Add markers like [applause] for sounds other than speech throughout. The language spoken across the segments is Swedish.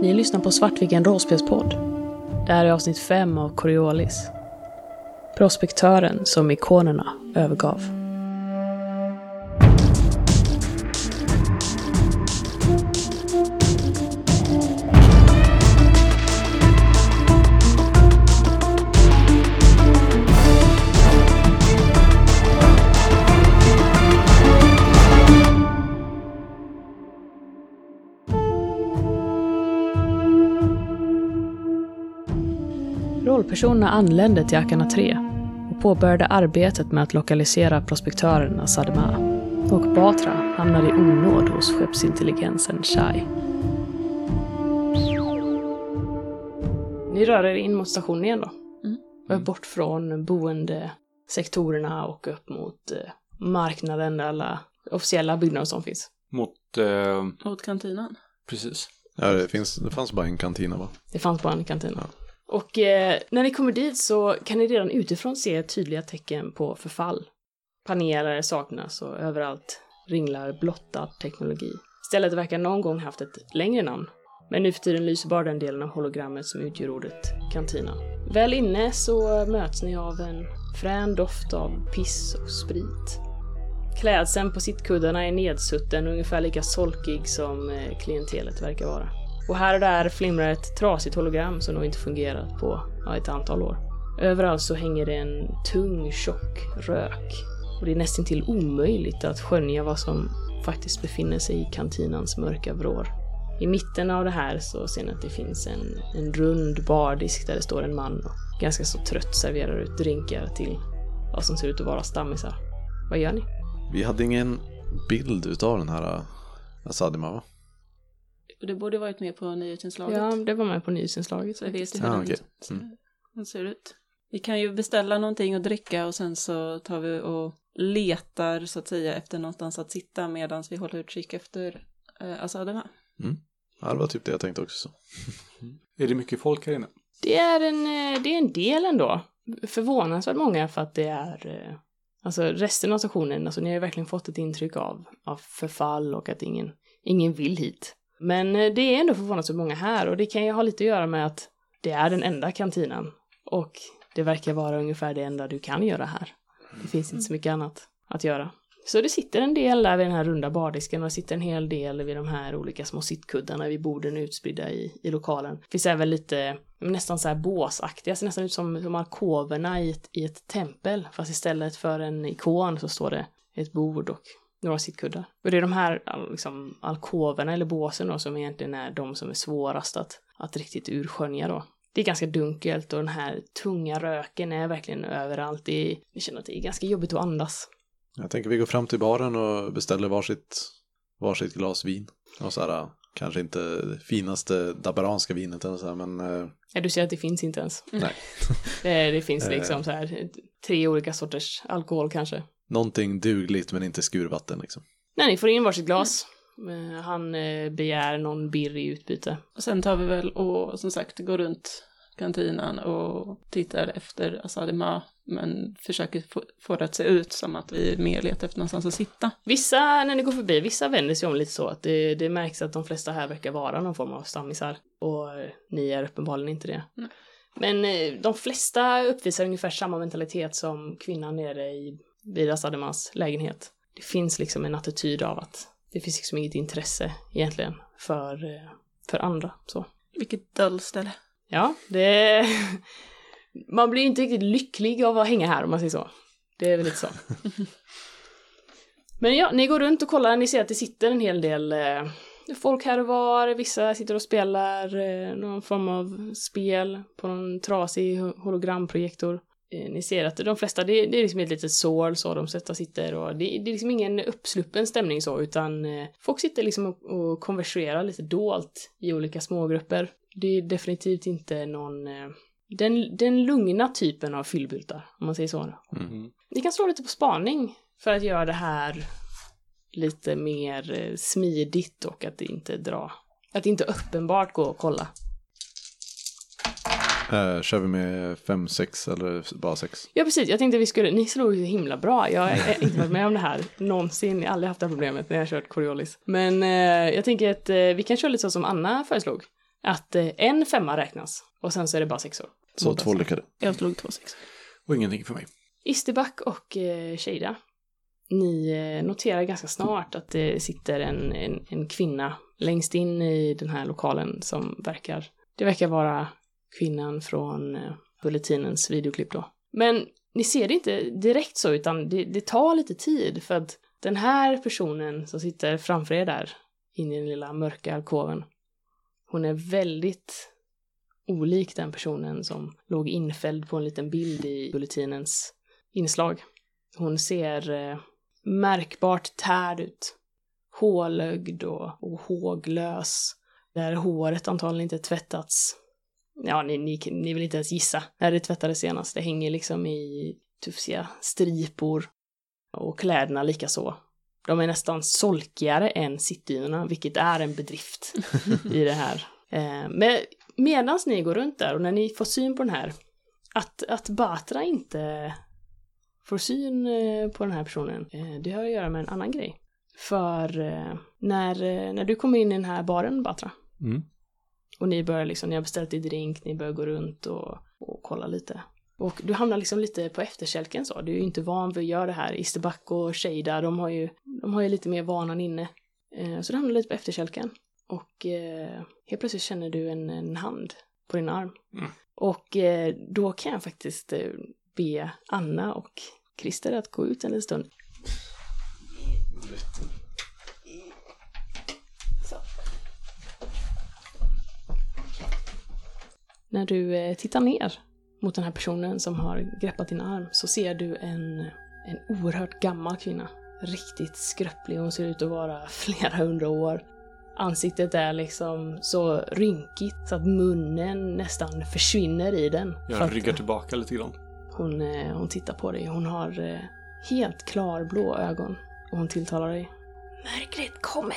Ni lyssnar på Svartviken rollspelspodd. Det här är avsnitt 5 av Coriolis. Prospektören som ikonerna övergav. Rollpersonerna anlände till Akana 3 och påbörjade arbetet med att lokalisera prospektören Asadema. Och Batra hamnade i onåd hos skeppsintelligensen Shai. Ni rör er in mot stationen igen då. Mm. Bort från boendesektorerna och upp mot eh, marknaden, alla officiella byggnader som finns. Mot, eh, Mot kantinan. precis. Ja, det, finns, det fanns bara en kantina va? Det fanns bara en kantin. Och eh, när ni kommer dit så kan ni redan utifrån se tydliga tecken på förfall. Paneler saknas och överallt ringlar blottad teknologi. Stället verkar någon gång haft ett längre namn. Men nu för tiden lyser bara den delen av hologrammet som utgör ordet kantina. Väl inne så möts ni av en frän doft av piss och sprit. Klädseln på sittkuddarna är nedsutten och ungefär lika solkig som eh, klientelet verkar vara. Och här och där flimrar ett trasigt hologram som nog inte fungerat på ja, ett antal år. Överallt så hänger det en tung, tjock rök. Och det är nästan till omöjligt att skönja vad som faktiskt befinner sig i kantinans mörka vrår. I mitten av det här så ser ni att det finns en, en rund bardisk där det står en man och ganska så trött serverar ut drinkar till vad som ser ut att vara stammisar. Vad gör ni? Vi hade ingen bild utav den här eh, Asadima va? Och det borde varit med på nyhetsinslaget. Ja, det var med på nyhetsinslaget. Så jag vet hur Ah, okej. Mm. den ser ut. Vi kan ju beställa någonting att dricka och sen så tar vi och letar så att säga efter någonstans att sitta medan vi håller utkik efter eh, Asadema. Ja, det var typ det jag tänkte också. Så. [laughs] Är det mycket folk här inne? Det är en, eh, det är en del ändå. Förvånansvärt många för att det är eh, Alltså resten av stationen, alltså ni har ju verkligen fått ett intryck av, av förfall och att ingen, ingen vill hit. Men eh, det är ändå förvånansvärt många här och det kan ju ha lite att göra med att det är den enda kantinen. Och det verkar vara ungefär det enda du kan göra här. Det finns inte så mycket annat att göra. Så det sitter en del där vid den här runda bardisken och det sitter en hel del vid de här olika små sittkuddarna vid borden utspridda i, i lokalen. Det finns även lite nästan så här båsaktiga, ser nästan ut som, som alkoverna i ett, i ett tempel. Fast istället för en ikon så står det ett bord och några sittkuddar. Och det är de här liksom, alkoverna eller båsen då som egentligen är de som är svårast att, att riktigt urskönja då. Det är ganska dunkelt och den här tunga röken är verkligen överallt. Det är, jag känner att det är ganska jobbigt att andas. Jag tänker vi går fram till baren och beställer varsitt, varsitt glas vin. Och så här, äh, kanske inte det finaste dabaranska vinet eller så här, men äh, Ja, du ser att det finns inte ens. nej. [laughs] Det, det finns [laughs] Eh. liksom så här tre olika sorters alkohol kanske. Någonting dugligt men inte skurvatten liksom. Nej, ni får in varsitt glas. Eh, Han eh, begär någon birr i utbyte. Och sen tar vi väl och som sagt går runt kantinan och tittar efter Asadema men försöker få, få det att se ut som att vi mer letar efter någonstans att sitta. Vissa, när ni går förbi, vissa vänder sig om lite så att det, det märks att de flesta här verkar vara någon form av stammisar. Och eh, ni är uppenbarligen inte det. Nej. Men de flesta uppvisar ungefär samma mentalitet som kvinnan nere i vid Asademas lägenhet. Det finns liksom en attityd av att det finns liksom inget intresse egentligen för, eh, för andra. Så. Vilket döllställe. Ja, det... [laughs] Man blir inte riktigt lycklig av att hänga här om man säger så. Det är väl lite så. [laughs] Men ja, ni går runt och kollar, ni ser att det sitter en hel del eh, folk här och var, vissa sitter och spelar eh, någon form av spel på någon trasig ho- hologramprojektor. Eh, ni ser att de flesta, det, det är liksom ett litet sål så de sätter sitter och det, det är liksom ingen uppsluppen stämning så utan eh, folk sitter liksom och, och konverserar lite dolt i olika smågrupper. Det är definitivt inte någon eh, den, den lugna typen av fyllbultar, om man säger så. Mm. Ni kan slå lite på spaning för att göra det här lite mer smidigt och att det inte dra, att det inte uppenbart gå och kolla. Äh, kör vi med 5, 6 eller bara 6? Ja, precis. Jag tänkte vi skulle, ni slog ju himla bra. Jag har [laughs] inte varit med om det här någonsin. Jag har aldrig haft det här problemet när jag har kört Coriolis. Men eh, jag tänker att eh, vi kan köra lite så som Anna föreslog. att eh, en femma räknas och sen så är det bara sexor. Så två lyckade. Jag slog två sex. Och ingenting för mig. Isterback och eh, Shada, ni eh, noterar ganska snart att det sitter en, en, en kvinna längst in i den här lokalen som verkar, det verkar vara kvinnan från eh, Bulletinens videoklipp då. Men ni ser det inte direkt så, utan det, det tar lite tid för att den här personen som sitter framför er där, inne i den lilla mörka alkoven, hon är väldigt olik den personen som låg infälld på en liten bild i Bulletinens inslag. Hon ser eh, märkbart tärd ut. Hålögd och, och håglös. Där håret antagligen inte tvättats. Ja, ni, ni, ni vill inte ens gissa när det tvättades senast. Det hänger liksom i tufsiga stripor. Och kläderna lika så. De är nästan solkigare än sittdynorna, vilket är en bedrift [laughs] i det här. Eh, men medan ni går runt där och när ni får syn på den här, att, att Batra inte får syn eh, på den här personen, eh, det har att göra med en annan grej. För eh, när, när du kommer in i den här baren, Batra, Mm. Och ni börjar liksom, ni har beställt i drink, ni börjar gå runt och, och kolla lite. Och du hamnar liksom lite på efterkälken så, du är ju inte van vid att göra det här. Isterback och Shada, de har ju, de har ju lite mer vanan inne. Eh, så du hamnar lite på efterkälken. Och eh, helt plötsligt känner du en, en hand på din arm. Mm. Och eh, då kan jag faktiskt eh, be Anna och Christer att gå ut en liten stund. När du eh, tittar ner mot den här personen som har greppat din arm så ser du en, en oerhört gammal kvinna. Riktigt skröplig, hon ser ut att vara [laughs] flera hundra år. Ansiktet är liksom så rynkigt så att munnen nästan försvinner i den. Jag ryggar tillbaka lite grann. hon, eh, hon tittar på dig. Hon har eh, helt klarblå ögon. Och hon tilltalar dig. Mörkret kommer.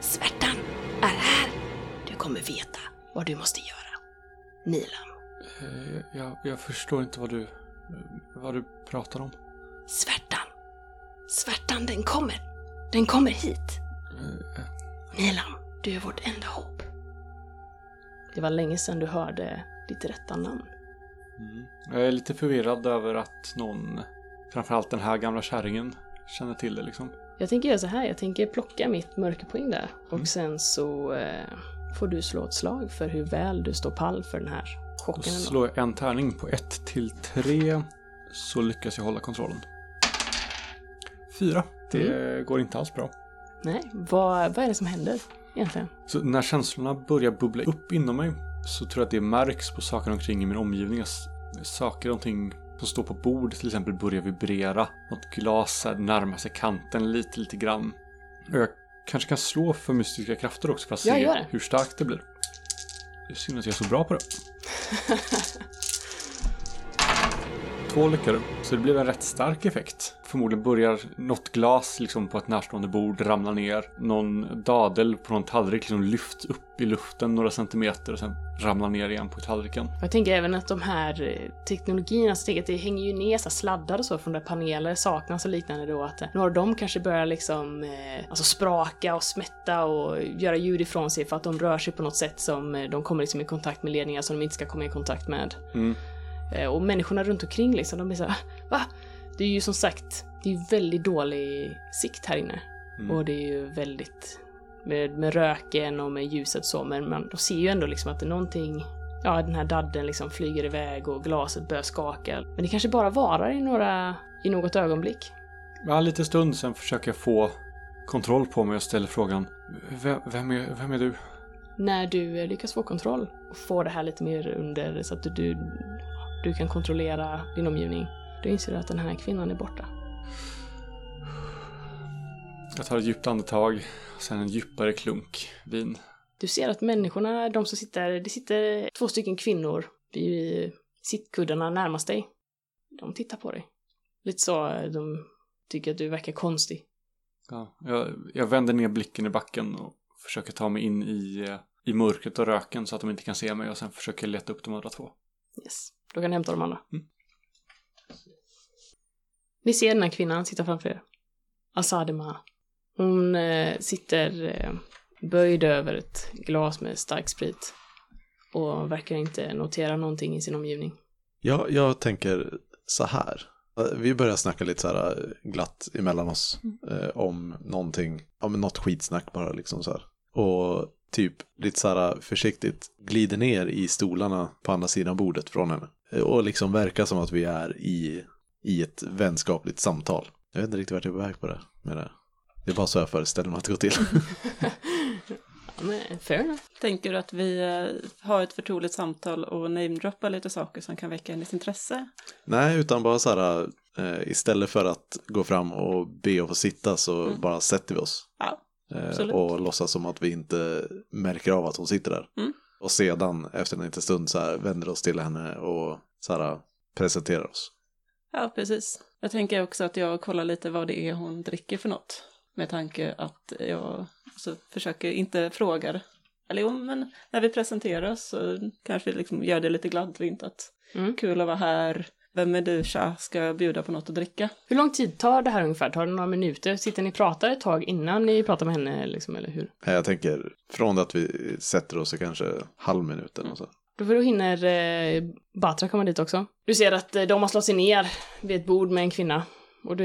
Svärtan är här. Du kommer veta vad du måste göra. Nilam. Eh, Jag, jag förstår inte vad du, vad du pratar om. Svärtan. Svärtan, den kommer. Den kommer hit. Eh, Nilam, du är vårt enda hopp. Det var länge sedan du hörde ditt rätta namn. Mm. Jag är lite förvirrad över att någon, framförallt den här gamla kärringen, känner till det liksom. Jag tänker göra så här, jag tänker plocka mitt mörkerpoäng där. Och Mm. sen så eh, får du slå ett slag för hur väl du står pall för den här Då chocken. ändå. slår jag en tärning på 1 till 3 så lyckas jag hålla kontrollen. Fyra. Det går inte alls bra. Nej, vad, vad är det som händer egentligen? Så när känslorna börjar bubbla upp inom mig så tror jag att det märks på saker omkring i min omgivning. Jag Saker omkring som står på bord till exempel börjar vibrera. Något glas närmar sig kanten lite, lite grann. Och jag kanske kan slå för mystiska krafter också för att Ja, se hur starkt det blir. Det är synd att jag är så bra på det. [laughs] Två lyckade, så det blev en rätt stark effekt. Förmodligen börjar något glas liksom på ett närstående bord ramla ner. Någon dadel på någon tallrik liksom lyfts upp i luften några centimeter och sen ramlar ner igen på tallriken. Jag tänker även att de här eh, teknologierna, att det hänger ju ner så sladdar och så från där paneler saknas och liknande då att eh, några av dem kanske börjar liksom eh, alltså spraka och smätta och göra ljud ifrån sig för att de rör sig på något sätt som de kommer liksom i kontakt med ledningar som de inte ska komma i kontakt med. Mm. Och människorna runt omkring liksom, de blir så här, va? Det är ju som sagt, det är väldigt dålig sikt här inne. Mm. Och det är ju väldigt, med, med röken och med ljuset så, men man de ser ju ändå liksom att det är någonting, ja den här dadden liksom flyger iväg och glaset börjar skaka. Men det kanske bara varar i några, i något ögonblick. Ja, lite stund sen försöker jag få kontroll på mig och ställer frågan Vem, vem, är, vem är du? När du eh, lyckas få kontroll och få det här lite mer under så att du, du, du kan kontrollera din omgivning, då inser du att den här kvinnan är borta. Jag tar ett djupt andetag, sen en djupare klunk vin. Du ser att människorna, de som sitter, det sitter två stycken kvinnor vid sittkuddarna närmast dig. De tittar på dig. Lite så, de tycker att du verkar konstig. Ja, jag, jag vänder ner blicken i backen och försöker ta mig in i, eh, i mörkret och röken så att de inte kan se mig och sen försöker leta upp de andra två. Yes. Då kan du hämta de andra. Mm. Ni ser den här kvinnan sitta framför er. Asadema. Hon eh, sitter eh, böjd över ett glas med stark sprit. och verkar inte notera någonting i sin omgivning. Ja, jag tänker så här. Vi börjar snacka lite så här glatt emellan oss eh, om någonting, om något skitsnack bara liksom så här. Och typ lite så här försiktigt glider ner i stolarna på andra sidan bordet från henne. Och liksom verkar som att vi är i, i ett vänskapligt samtal. Jag vet inte riktigt vart jag är på väg på det. Med det. det är bara så jag föreställer mig att det går till. [laughs] Fair enough. Tänker du att vi eh, har ett förtroligt samtal och namedroppar lite saker som kan väcka hennes intresse? Nej, utan bara så här eh, istället för att gå fram och be att få sitta så bara sätter vi oss. Ja, Eh, Absolut. och låtsas som att vi inte märker av att hon sitter där. Mm. Och sedan efter en liten stund så här vänder oss till henne och så här presenterar oss. ja precis. Jag tänker också att jag kollar lite vad det är hon dricker för något. Med tanke att jag så försöker inte fråga. Eller jo, men när vi presenterar oss så kanske vi liksom gör det lite gladdligt att Mm. kul att vara här. Vem är du, tja? Ska jag bjuda på något att dricka? Hur lång tid tar det här ungefär? Tar det några minuter? Sitter ni och pratar ett tag innan ni pratar med henne, liksom, eller hur? Jag tänker från det att vi sätter oss så kanske halv minut eller något så. Då då hinner eh, Batra komma dit också. Du ser att eh, de har slått sig ner vid ett bord med en kvinna. Och du,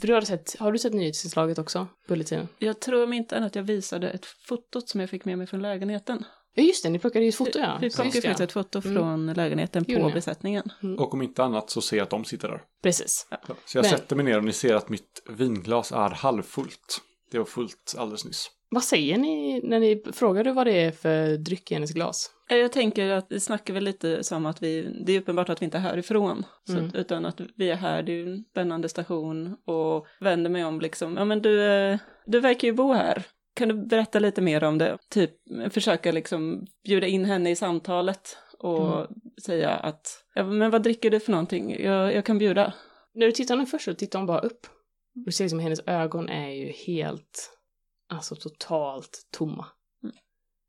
för du har, sett, har du sett nyhetsinslaget också? Bulletinen? Jag tror mig inte än att jag visade ett fotot som jag fick med mig från lägenheten. Ja just det, ni plockade ju ett foto ja. Vi plockade faktiskt ja. ett foto Mm. från lägenheten Gjorde på ni? besättningen. Och om inte annat så ser jag att de sitter där. Precis. Så jag Men- sätter mig ner och ni ser att mitt vinglas är halvfullt. Det var fullt alldeles nyss. Vad säger ni när ni frågar du vad det är för dryck i hennes glas? Jag tänker att vi snackar väl lite som att vi, det är uppenbart att vi inte är härifrån. Så, Mm. att- Utan att vi är här, det är en spännande station och vänder mig om liksom, ja men du, eh, du verkar ju bo här. Kan du berätta lite mer om det? Typ försöka liksom bjuda in henne i samtalet och Mm. säga att, ja men vad dricker du för någonting? Jag, jag kan bjuda. När du tittar henne först så tittar hon bara upp. Och du ser liksom hennes ögon är ju helt, alltså totalt tomma. Mm.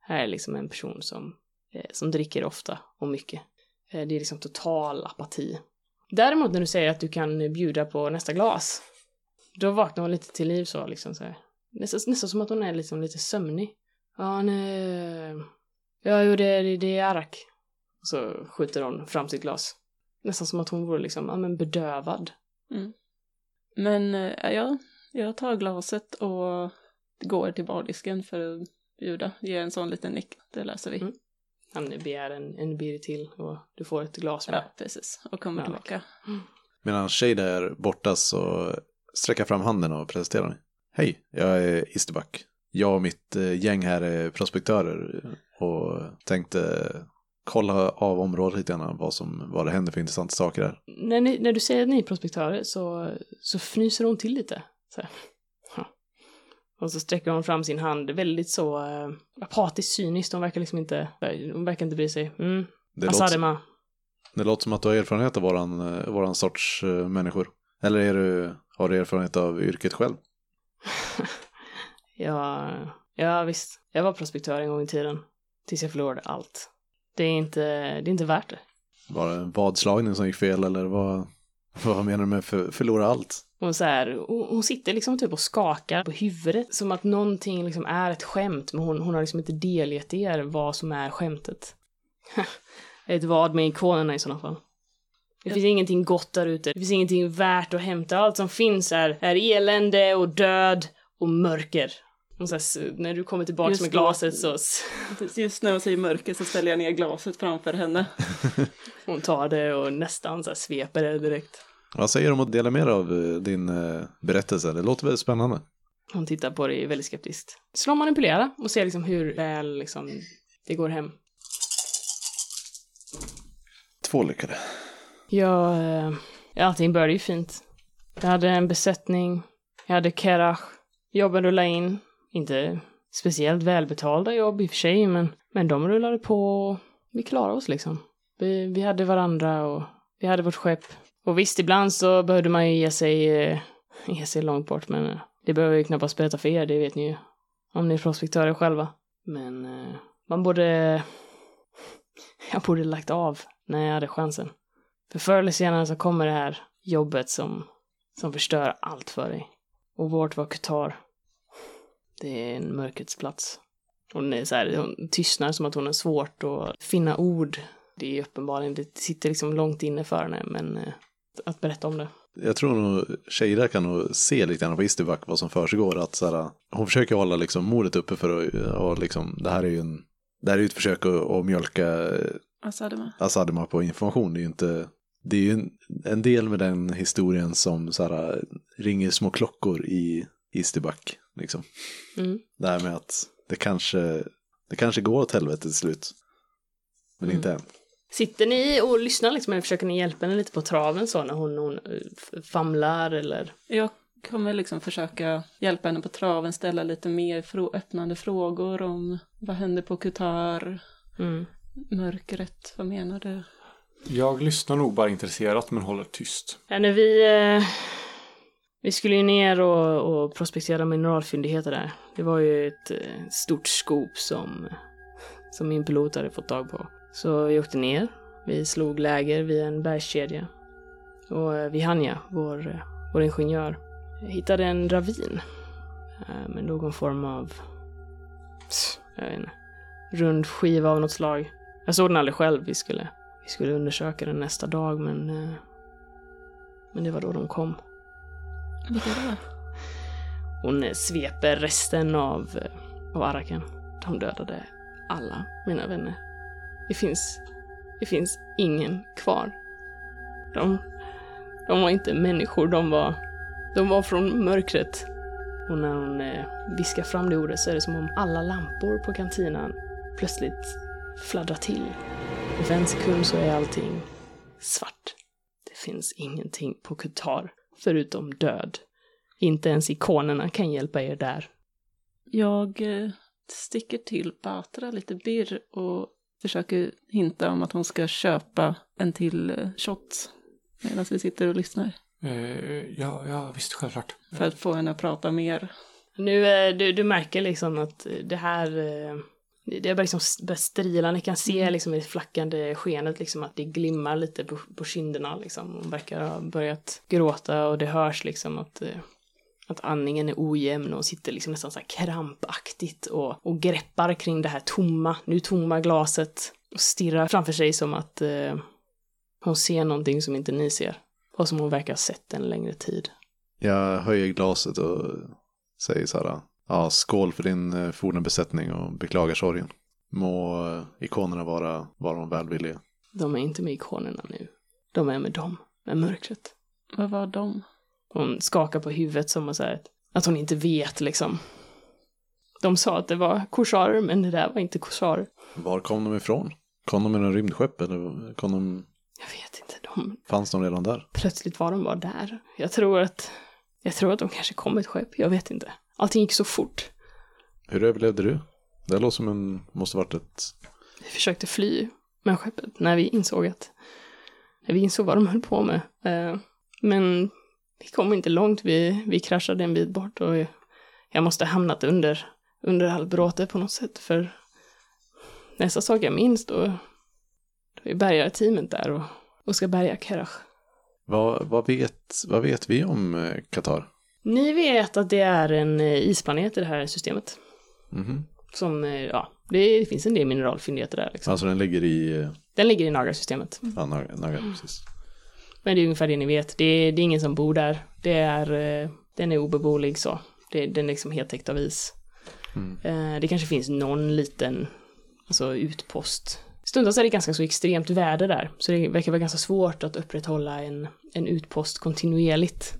Här är liksom en person som, eh, som dricker ofta och mycket. Eh, det är liksom total apati. Däremot när du säger att du kan bjuda på nästa glas, då vaknar hon lite till liv så liksom så här. Nästan, nästan som att hon är liksom lite sömnig. Ja, nej. Ja, jo, det, det, det är arak. Och så skjuter hon fram sitt glas. Nästan som att hon vore liksom, ja men bedövad. Men eh, ja, jag tar glaset och går till bardisken för att bjuda. Ger en sån liten nick, det löser vi. Mm. Han begär en, en birr till och du får ett glas med. Ja, precis. Och kommer Ja. tillbaka. Medan Shade är borta så sträcker jag fram handen och presenterar mig. Hej, jag är Isterback. Jag och mitt eh, gäng här är prospektörer och tänkte kolla av området lite grann vad, som, vad det händer för intressanta saker här. När, ni, när du säger att ni är prospektörer så, så fnyser hon till lite. Så. Ja. Och så sträcker hon fram sin hand väldigt så uh, apatiskt cyniskt. Hon verkar liksom inte, hon verkar inte bry sig. Mm. Det låter, Asadema. det låter som att du har erfarenhet av våran, eh, våran sorts eh, människor. Eller är du, har du erfarenhet av yrket själv? [laughs] ja, ja, visst. Jag var prospektör en gång i tiden. Tills jag förlorade allt. Det är inte, det är inte värt det. Var det en vadslagning som gick fel eller vad, [laughs] vad menar du med för, förlora allt? Och så här, hon, hon sitter liksom typ och skakar på huvudet som att någonting liksom är ett skämt, men hon, hon har liksom inte delgett er vad som är skämtet. [laughs] ett vad med ikonerna i sådana fall. Det finns ingenting gott där ute. Det finns ingenting värt att hämta. Allt som finns är, är elände och död och mörker. Och så här, när du kommer tillbaka Just med glaset så Just när hon säger mörker så ställer jag ner glaset framför henne. [laughs] hon tar det och nästan så här sveper det direkt. Vad säger du om att dela mer av eh, din eh, berättelse? Det låter väldigt spännande. Hon tittar på dig väldigt skeptiskt. Slå manipulera och se liksom hur väl liksom det går hem. Två lyckade. Eh, ja, eh, allting började ju fint. Jag hade en besättning, jag hade Kerach, jobben rullade in. Inte speciellt välbetalda jobb i och för sig, men, men de rullade på och vi klarade oss liksom. Vi, vi hade varandra och vi hade vårt skepp. Och visst, ibland så behövde man ju ge sig, eh, [laughs] ge sig långt bort, men eh, det behöver ju knappast berätta för er, det vet ni ju. Om ni är prospektörer själva. Men eh, man borde... [laughs] Jag borde lagt av när jag hade chansen. För förr eller senare så kommer det här jobbet som, som förstör allt för dig. Och vårt var Qatar. Det är en mörkrets plats. Hon är så här, hon tystnar som att hon har svårt att finna ord. Det är uppenbarligen, det sitter liksom långt inne för henne, men eh, att berätta om det. Jag tror nog Sheira kan nog se lite grann på Isterback vad som försiggår. Att så här, hon försöker hålla liksom modet uppe för att, och liksom, det här är ju en, det här är ett försök att, att mjölka Asadema. Asadema på information. Det är ju inte, det är ju en, en del med den historien som så här, ringer små klockor i Isterback. Liksom. Mm. Det här med att det kanske, det kanske går åt helvete till slut. Men Mm. inte än. Sitter ni och lyssnar liksom, eller försöker ni hjälpa henne lite på traven så när hon, hon eh, famlar eller? Jag kommer liksom försöka hjälpa henne på traven, ställa lite mer frå- öppnande frågor om vad hände på Qatar, Mm. mörkret, vad menar du? Jag lyssnar nog bara intresserat men håller tyst. Ja, när vi, eh, vi skulle ju ner och, och prospektera mineralfyndigheter där. Det var ju ett eh, stort skop som, som min pilot hade fått tag på. Så vi åkte ner. Vi slog läger vid en bergskedja. Och eh, Vihanja, vår, eh, vår ingenjör, hittade en ravin. eh, Med någon form av, jag vet inte, rund skiva av något slag. Jag såg den aldrig själv. Vi skulle, vi skulle undersöka den nästa dag, men eh, men det var då de kom. Vilka då? Hon eh, sveper resten av, eh, av Arakan. De dödade alla mina vänner. Det finns, det finns ingen kvar. De, de var inte människor, de var, de var från mörkret. Och när hon viskar fram det ordet så är det som om alla lampor på kantinan plötsligt fladdrar till. Och för en sekund så är allting svart. Det finns ingenting på Qatar förutom död. Inte ens ikonerna kan hjälpa er där. Jag eh, sticker till Batra lite birr och försöker hinta om att hon ska köpa en till eh, shot medan vi sitter och lyssnar. Eh, ja, ja, visst, självklart. För att få henne att prata mer. Nu, du, du märker liksom att det här, det börjar liksom strila. Ni kan se liksom i det flackande skenet liksom att det glimmar lite på, på kinderna liksom. Hon verkar ha börjat gråta och det hörs liksom att, eh, att andningen är ojämn och sitter liksom nästan så här krampaktigt och, och greppar kring det här tomma, nu tomma glaset och stirrar framför sig som att eh, hon ser någonting som inte ni ser. Och som hon verkar ha sett en längre tid. Jag höjer glaset och säger så här. Ja, skål för din eh, forna besättning och beklagar sorgen. Må eh, ikonerna vara, vara de välvilliga. De är inte med ikonerna nu. De är med dem, med mörkret. Vad var de? Hon skakar på huvudet som att, säga att, att hon inte vet liksom. De sa att det var korsarer, men det där var inte korsarer. Var kom de ifrån? Kom de med en rymdskepp eller kom de, Jag vet inte, de, fanns de redan där? plötsligt var de bara där. Jag tror att, jag tror att de kanske kom med ett skepp, jag vet inte. Allting gick så fort. Hur överlevde du? Det låter som en, måste varit ett, Vi försökte fly med skeppet när vi insåg att, när vi insåg vad de höll på med. Eh, Men vi kom inte långt, vi, vi kraschade en bit bort och jag måste ha hamnat under, under halvbråte på något sätt för nästa sak jag minns då, då är bärgarteamet där och, och ska bärga Kerach. vad, vad, vet, vad vet vi om eh, Qatar? Ni vet att det är en eh, isplanet i det här systemet. Mhm. Som, eh, ja, det finns en del mineralfyndigheter där liksom. Alltså den ligger i, eh, Den ligger i Naga-systemet. ja, Naga, Naga precis. Men det är ungefär det ni vet. Det är, det är ingen som bor där. Det är, den är obeboelig så. Det, den är liksom helt täckt av is. Mm. Det kanske finns någon liten alltså, utpost. Stundtals är det ganska så extremt väder där. Så det verkar vara ganska svårt att upprätthålla en, en utpost kontinuerligt.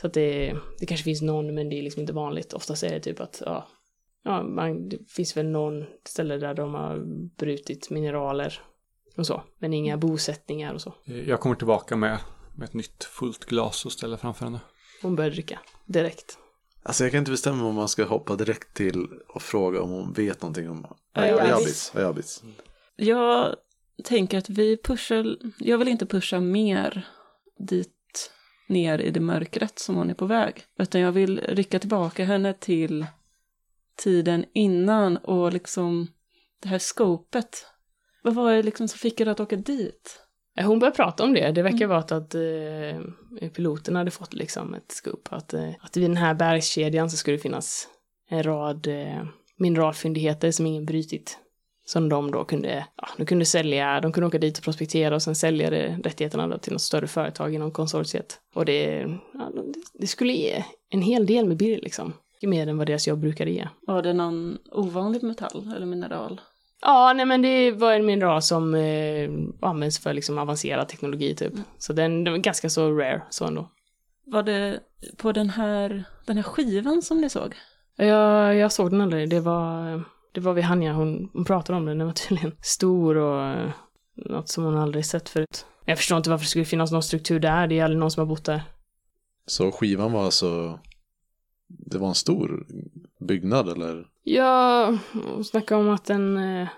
Så att det, det kanske finns någon men det är liksom inte vanligt. Oftast är det typ att ja, ja man, det finns väl någon ställe där de har brutit mineraler och så. Men inga bosättningar och så. Jag kommer tillbaka med, med ett nytt fullt glas och ställer framför henne. Hon börjar dricka direkt. Alltså jag kan inte bestämma om man ska hoppa direkt till och fråga om hon vet någonting om. Ayabis. Ayabis. Jag tänker att vi pushar, jag vill inte pusha mer dit ner i det mörkret som hon är på väg. Utan jag vill rycka tillbaka henne till tiden innan och liksom det här skopet. Vad var det liksom som fick er att åka dit? Hon börjar prata om det. Det verkar vara att, att eh, piloten hade fått liksom ett scoop. Att, eh, att vid den här bergskedjan så skulle det finnas en rad eh, mineralfyndigheter som ingen brutit. Som de då kunde, ja, de kunde sälja, de kunde åka dit och prospektera och sen sälja det, rättigheterna till något större företag inom konsortiet. Och det, ja, det, skulle ge en hel del med birr liksom. Mycket mer än vad deras jobb brukade ge. Var det någon ovanlig metall eller mineral? Ja, nej men det var en mineral som eh, används för liksom avancerad teknologi typ. Så den, den var ganska så rare, så ändå. Var det på den här, den här skivan som ni såg? Jag, jag såg den aldrig, det var, det var vid Hanja, hon, hon pratade om den, den var tydligen stor och eh, något som hon aldrig sett förut. Jag förstår inte varför det skulle finnas någon struktur där, det är aldrig någon som har bott där. Så skivan var alltså, det var en stor byggnad eller? Ja, hon snackade om att den, eh,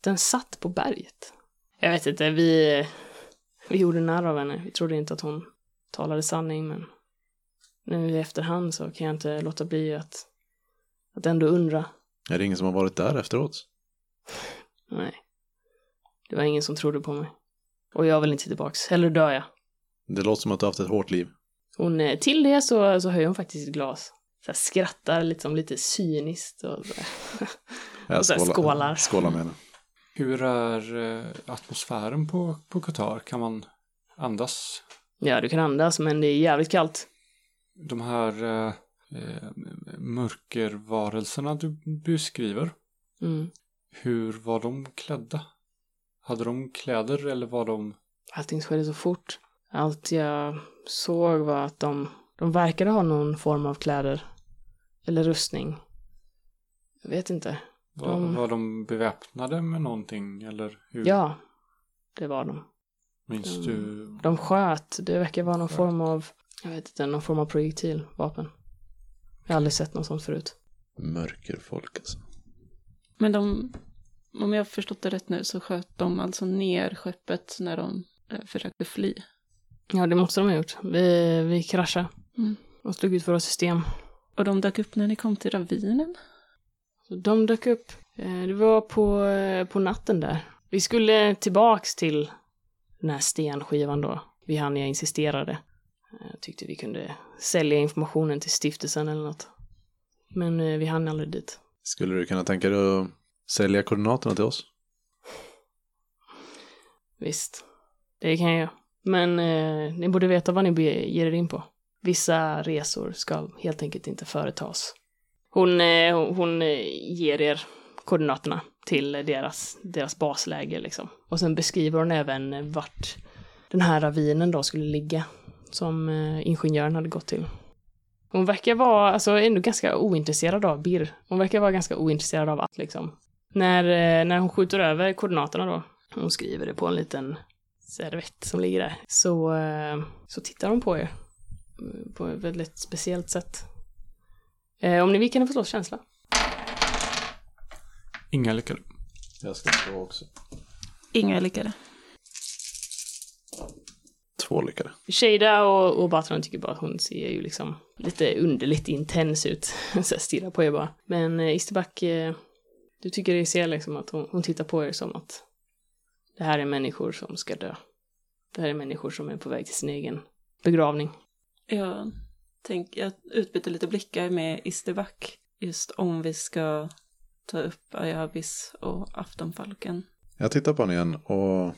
den satt på berget. Jag vet inte, vi, vi gjorde narr av henne. Vi trodde inte att hon talade sanning, men nu i efterhand så kan jag inte låta bli att, att ändå undra. Är det ingen som har varit där efteråt? Nej, det var ingen som trodde på mig. Och jag vill inte tillbaks, hellre dör jag. Det låter som att du har haft ett hårt liv. Hon, eh, till det så, så höjer hon faktiskt ett glas. Så här skrattar liksom lite cyniskt och så Och så här skålar. Skålar med henne. Hur är eh, atmosfären på, på Qatar? Kan man andas? Ja, du kan andas, men det är jävligt kallt. De här eh, eh, mörkervarelserna du beskriver, Mm. hur var de klädda? Hade de kläder eller var de... Allting skedde så fort. Allt jag såg var att de, de verkade ha någon form av kläder. Eller rustning. Jag vet inte. Var, De- var de beväpnade med någonting eller hur? Ja, det var de. Minns Mm. du? De sköt. Det verkar vara någon Sköt. form av, jag vet inte, någon form av projektilvapen. Jag har aldrig sett något sånt förut. Mörkerfolk alltså. Men de, om jag har förstått det rätt nu så sköt de alltså ner skeppet när de eh, försökte fly. Ja, det måste de ha gjort. Vi, vi kraschade. Mm. Och slog ut våra system. Och de dök upp när ni kom till ravinen? Så de dök upp. Eh, Det var på, eh, på natten där. Vi skulle tillbaks till den här stenskivan då. Vi hann jag insisterade. Jag tyckte vi kunde sälja informationen till stiftelsen eller något. Men eh, vi hann aldrig dit. Skulle du kunna tänka dig att sälja koordinaterna till oss? Visst, det kan jag göra. Men eh, ni borde veta vad ni ger er in på. Vissa resor ska helt enkelt inte företas. Hon, eh, hon- eh, ger er koordinaterna till deras, deras basläge liksom. Och sen beskriver hon även eh, vart den här ravinen då skulle ligga. Som eh, ingenjören hade gått till. Hon verkar vara, alltså ändå ganska ointresserad av birr. Hon verkar vara ganska ointresserad av allt liksom. När, eh, när hon skjuter över koordinaterna då, hon skriver det på en liten servett som ligger där, så, eh, så tittar hon på er. Mm, På ett väldigt speciellt sätt. Eh, om ni vill kan ni få slå känsla. Inga lyckade. Jag ska slå också. Inga lyckade. Två lyckade. Shada och, och Batron tycker bara att hon ser ju liksom lite underligt intens ut. [laughs] så stirrar på er bara. Men eh, Isterback, eh, du tycker det ser liksom att hon, hon tittar på er som att det här är människor som ska dö. Det här är människor som är på väg till sin egen begravning. Jag, tänk, jag utbyter lite blickar med Isterback. Just om vi ska ta upp Ayabis och Aftonfalken. Jag tittar på honom igen och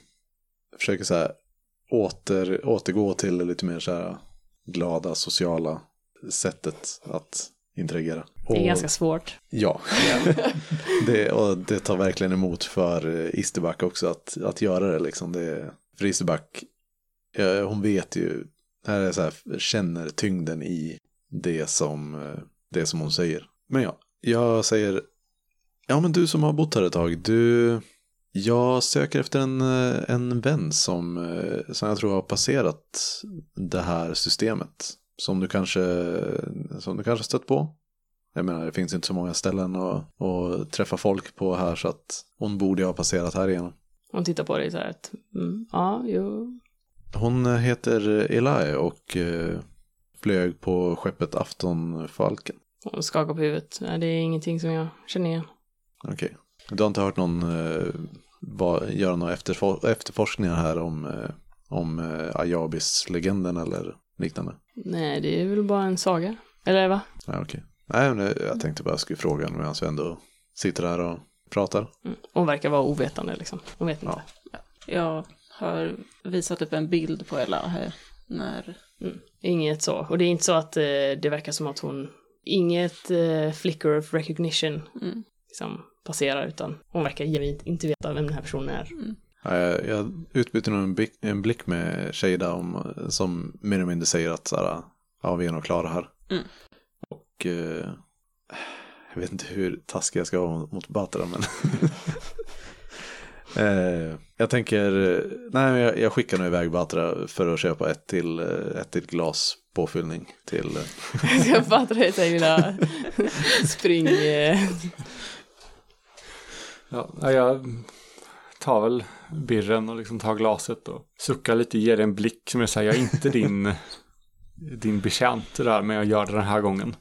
försöker så här åter, återgå till det lite mer så här glada, sociala sättet att interagera. Det är Och- ganska svårt. Ja, [laughs] det, och det tar verkligen emot för Isterback också att, att göra det liksom. Det, för Isterback, hon vet ju, här är så här, känner tyngden i det som, det som hon säger. Men ja, jag säger, ja men du som har bott här ett tag, du, jag söker efter en, eh, en vän som, eh, som jag tror har passerat det här systemet. Som du kanske, som du kanske stött på. Jag menar, det finns inte så många ställen att, att träffa folk på här så att hon borde ha passerat här igenom. Hon tittar på dig så här att, mm, ja, jo. Hon heter Eli och eh, flög på skeppet Aftonfalken. Hon skakar på huvudet. Nej, det är ingenting som jag känner igen. Okej. Du har inte hört någon eh, va, göra några efterfor- efterforskningar här om, eh, om eh, Ayabis-legenden eller liknande? Nej, det är väl bara en saga. Eller va? Ja, okej. Nej, men jag tänkte bara jag skulle fråga medan vi ändå sitter här och pratar. Mm. Hon verkar vara ovetande liksom. Hon vet inte. Jag har visat upp en bild på Ella här. När... Mm. Inget så. Och det är inte så att eh, det verkar som att hon... Inget eh, flicker of recognition Mm. liksom, passerar utan hon verkar genuint inte veta vem den här personen är. Ja, Jag, jag utbyter nog en, blick- en blick med Shada om, som mer eller mindre säger att så här, ja, vi är nog klara här. Mm. Och eh, jag vet inte hur taskig jag ska vara mot- Batra, men [laughs] eh, jag tänker, nej, men jag, jag skickar nog iväg Batra för att köpa ett till, eh, ett till glas påfyllning till, eh, [laughs] Jag fattar det, så lilla spring... Ja, ja, jag tar väl birren och liksom tar glaset och suckar lite, ger det en blick som jag säger, jag är inte din, [laughs] din betjänt där, men jag gör det den här gången.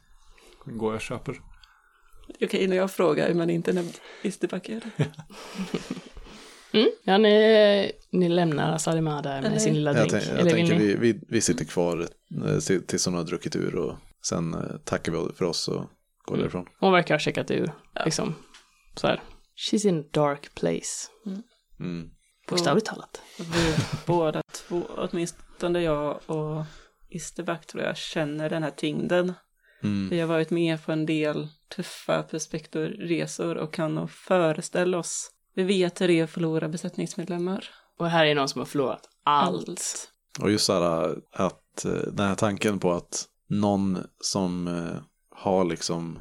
Går jag och köper. Okej, när jag frågar men inte när Isterback gör det. [laughs] mm. Ja, ni, ni lämnar Salima där med Eller- sin lilla jag, drink. tänk, jag Eller vill tänker vi, vi, vi sitter kvar eh, till- tills hon har druckit ur och sen eh, tackar vi för oss och går Mm. därifrån. Hon verkar ha checkat ur, Ja. liksom. Så här. She's in a dark place. Mm. Bokstavligt talat. Vi båda två, åtminstone jag och Isterback tror jag känner den här tyngden. Mm. Vi har varit med på en del tuffa perspektorresor och kan nog föreställa oss. Vi vet hur det är att förlora besättningsmedlemmar. Och här är någon som har förlorat allt. Och just så här att eh, den här tanken på att någon som eh, har liksom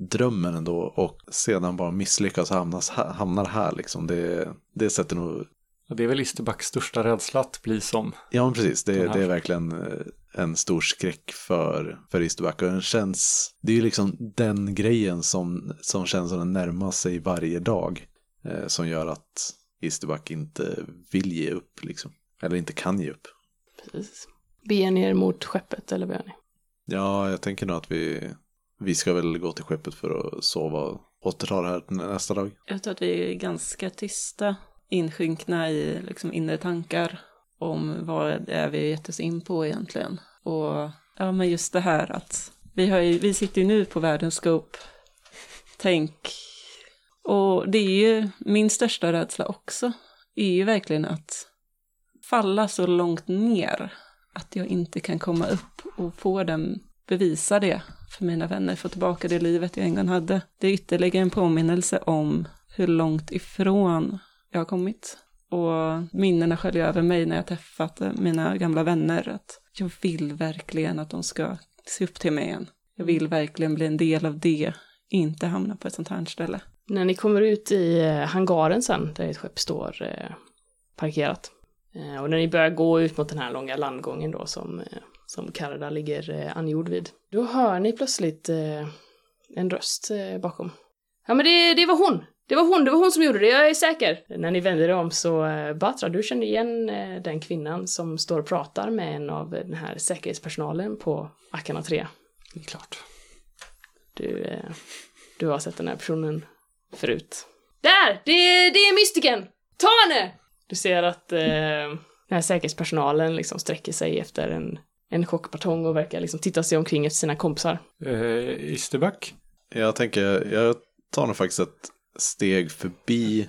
drömmen ändå och sedan bara misslyckas och hamnas hamnar här liksom. Det, det sätter nog, Och det är väl Isterbacks största rädsla att bli som. ja men precis, det, det är verkligen eh, en stor skräck för, för Isterback. Och den känns, det är ju liksom den grejen som, som känns som den närmar sig varje dag. Eh, som gör att Isterback inte vill ge upp liksom. Eller inte kan ge upp. Precis. Beger ni er mot skeppet, eller vad gör ni? Ja, jag tänker nog att vi, vi ska väl gå till skeppet för att sova och återta det här nästa dag. Jag tror att vi är ganska tysta, insjunkna i liksom inre tankar om vad det är vi gett oss in på egentligen. Och ja, men just det här att vi, har ju, vi sitter ju nu på världens scope. Tänk, och det är ju min största rädsla också, är ju verkligen att falla så långt ner att jag inte kan komma upp och få den, bevisa det för mina vänner, få tillbaka det livet jag en gång hade. Det är ytterligare en påminnelse om hur långt ifrån jag har kommit. Och minnena sköljer över mig när jag träffat mina gamla vänner. Att jag vill verkligen att de ska se upp till mig igen. Jag vill verkligen bli en del av det, inte hamna på ett sånt här ställe. När ni kommer ut i eh, hangaren sen, där ett skepp står eh, parkerat. Eh, och när ni börjar gå ut mot den här långa landgången då som, som Karda ligger angjord vid. Då hör ni plötsligt eh, en röst eh, bakom. Ja men det, det var hon! Det var hon, det var hon som gjorde det, jag är säker! När ni vänder er om så, eh, Batra, du känner igen eh, den kvinnan som står och pratar med en av den här säkerhetspersonalen på Akana 3. Det är klart. Du, eh, du har sett den här personen förut. Där! Det, det är mystiken! Ta henne! Du ser att eh, den här säkerhetspersonalen liksom sträcker sig efter en, en chockbatong och verkar liksom titta sig omkring efter sina kompisar. Eh, Isterback? Jag tänker, jag tar nog faktiskt ett steg förbi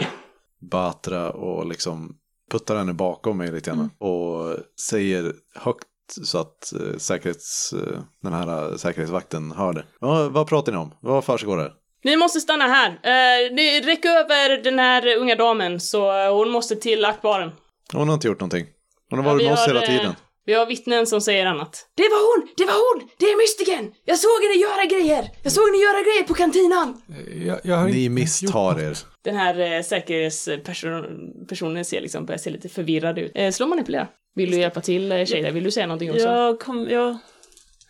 Batra och liksom puttar henne bakom mig lite grann. Och säger högt så att eh, säkerhets, eh, den här eh, säkerhetsvakten hör det. Ja, vad pratar ni om? Vad försiggår här? Ni måste stanna här! Eh, ni, räck över den här unga damen så hon måste till aktbaren. Hon har inte gjort någonting. Hon har varit med oss hela eh, tiden. Vi har vittnen som säger annat. Det var hon! Det var hon! Det är mystiken! Jag såg henne göra grejer! Jag såg henne göra grejer på kantinan! Eh, Jag, jag har Ni misstar er. Den här eh, säkerhetspersonen ser liksom, börjar se lite förvirrad ut. Eh, slå manipulera. Vill du hjälpa till, eh, Shada? Vill du säga någonting också? Jag kom, jag,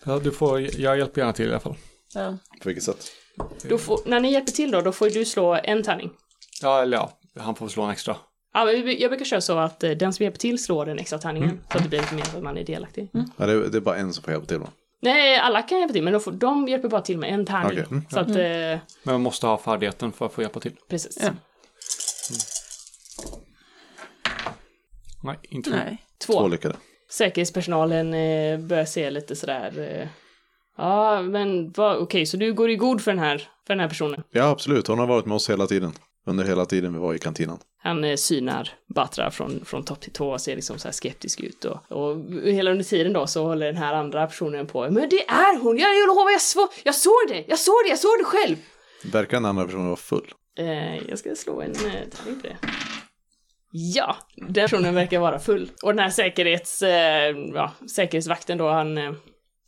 Ja, du får, jag hjälper gärna till i alla fall. ja. På vilket sätt? Då får, när ni hjälper till då, då får ju du slå en tärning. Ja, eller ja, han får slå en extra. Ja, jag brukar köra så att eh, den som hjälper till slår den extra tärningen. Så att det blir lite mer att man är delaktig. Ja, det, är, det är bara en som får hjälpa till va? Nej, alla kan hjälpa till, men de, får, de hjälper bara till med en tärning. Okej, mm. Så att, eh, Men man måste ha färdigheten för att få hjälpa till. precis. Ja. Nej, inte Nej. Två. Två lyckade. Säkerhetspersonalen eh, börjar se lite sådär... Ja, men okej, så du går i god för den här, för den här personen? Ja, absolut. Hon har varit med oss hela tiden. Under hela tiden vi var i kantinan. Han eh, synar Batra från, från topp till tå och ser liksom så här skeptisk ut och, och hela under tiden då så håller den här andra personen på. Men det är hon! Jag, jag lovar, jag, svå, jag såg det! Jag såg det! Jag såg det själv! Verkar den andra personen vara full? Eh, jag ska slå en eh, tärning på det. Ja, den personen verkar vara full. Och den här säkerhets, eh, ja, säkerhetsvakten då, han, eh,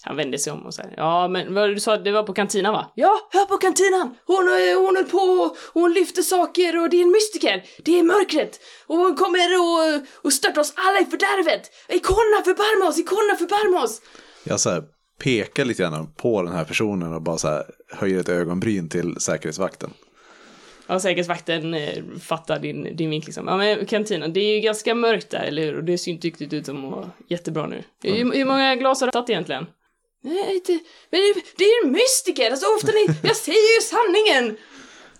han vände sig om och säger ja men vad du sa, det var på kantinan va? Ja, här på kantinan! Hon, eh, hon höll på och hon lyfter saker och det är en mystiker! Det är mörkret! Och hon kommer och, och störtar oss alla i fördärvet! Ikonerna förbarma oss! Ikonerna förbarma oss! Jag så här pekar lite grann på den här personen och bara så här höjer ett ögonbryn till säkerhetsvakten. Ja, säkerhetsvakten eh, fattar din, din vink liksom. Ja men kantinan, det är ju ganska mörkt där, eller hur? Och det ser ju inte riktigt ut som att vara jättebra nu. Hur, hur många glas har du tagit egentligen? Nej. Men det, det är ju mystiker! Alltså ofta ni... [laughs] Jag säger ju sanningen!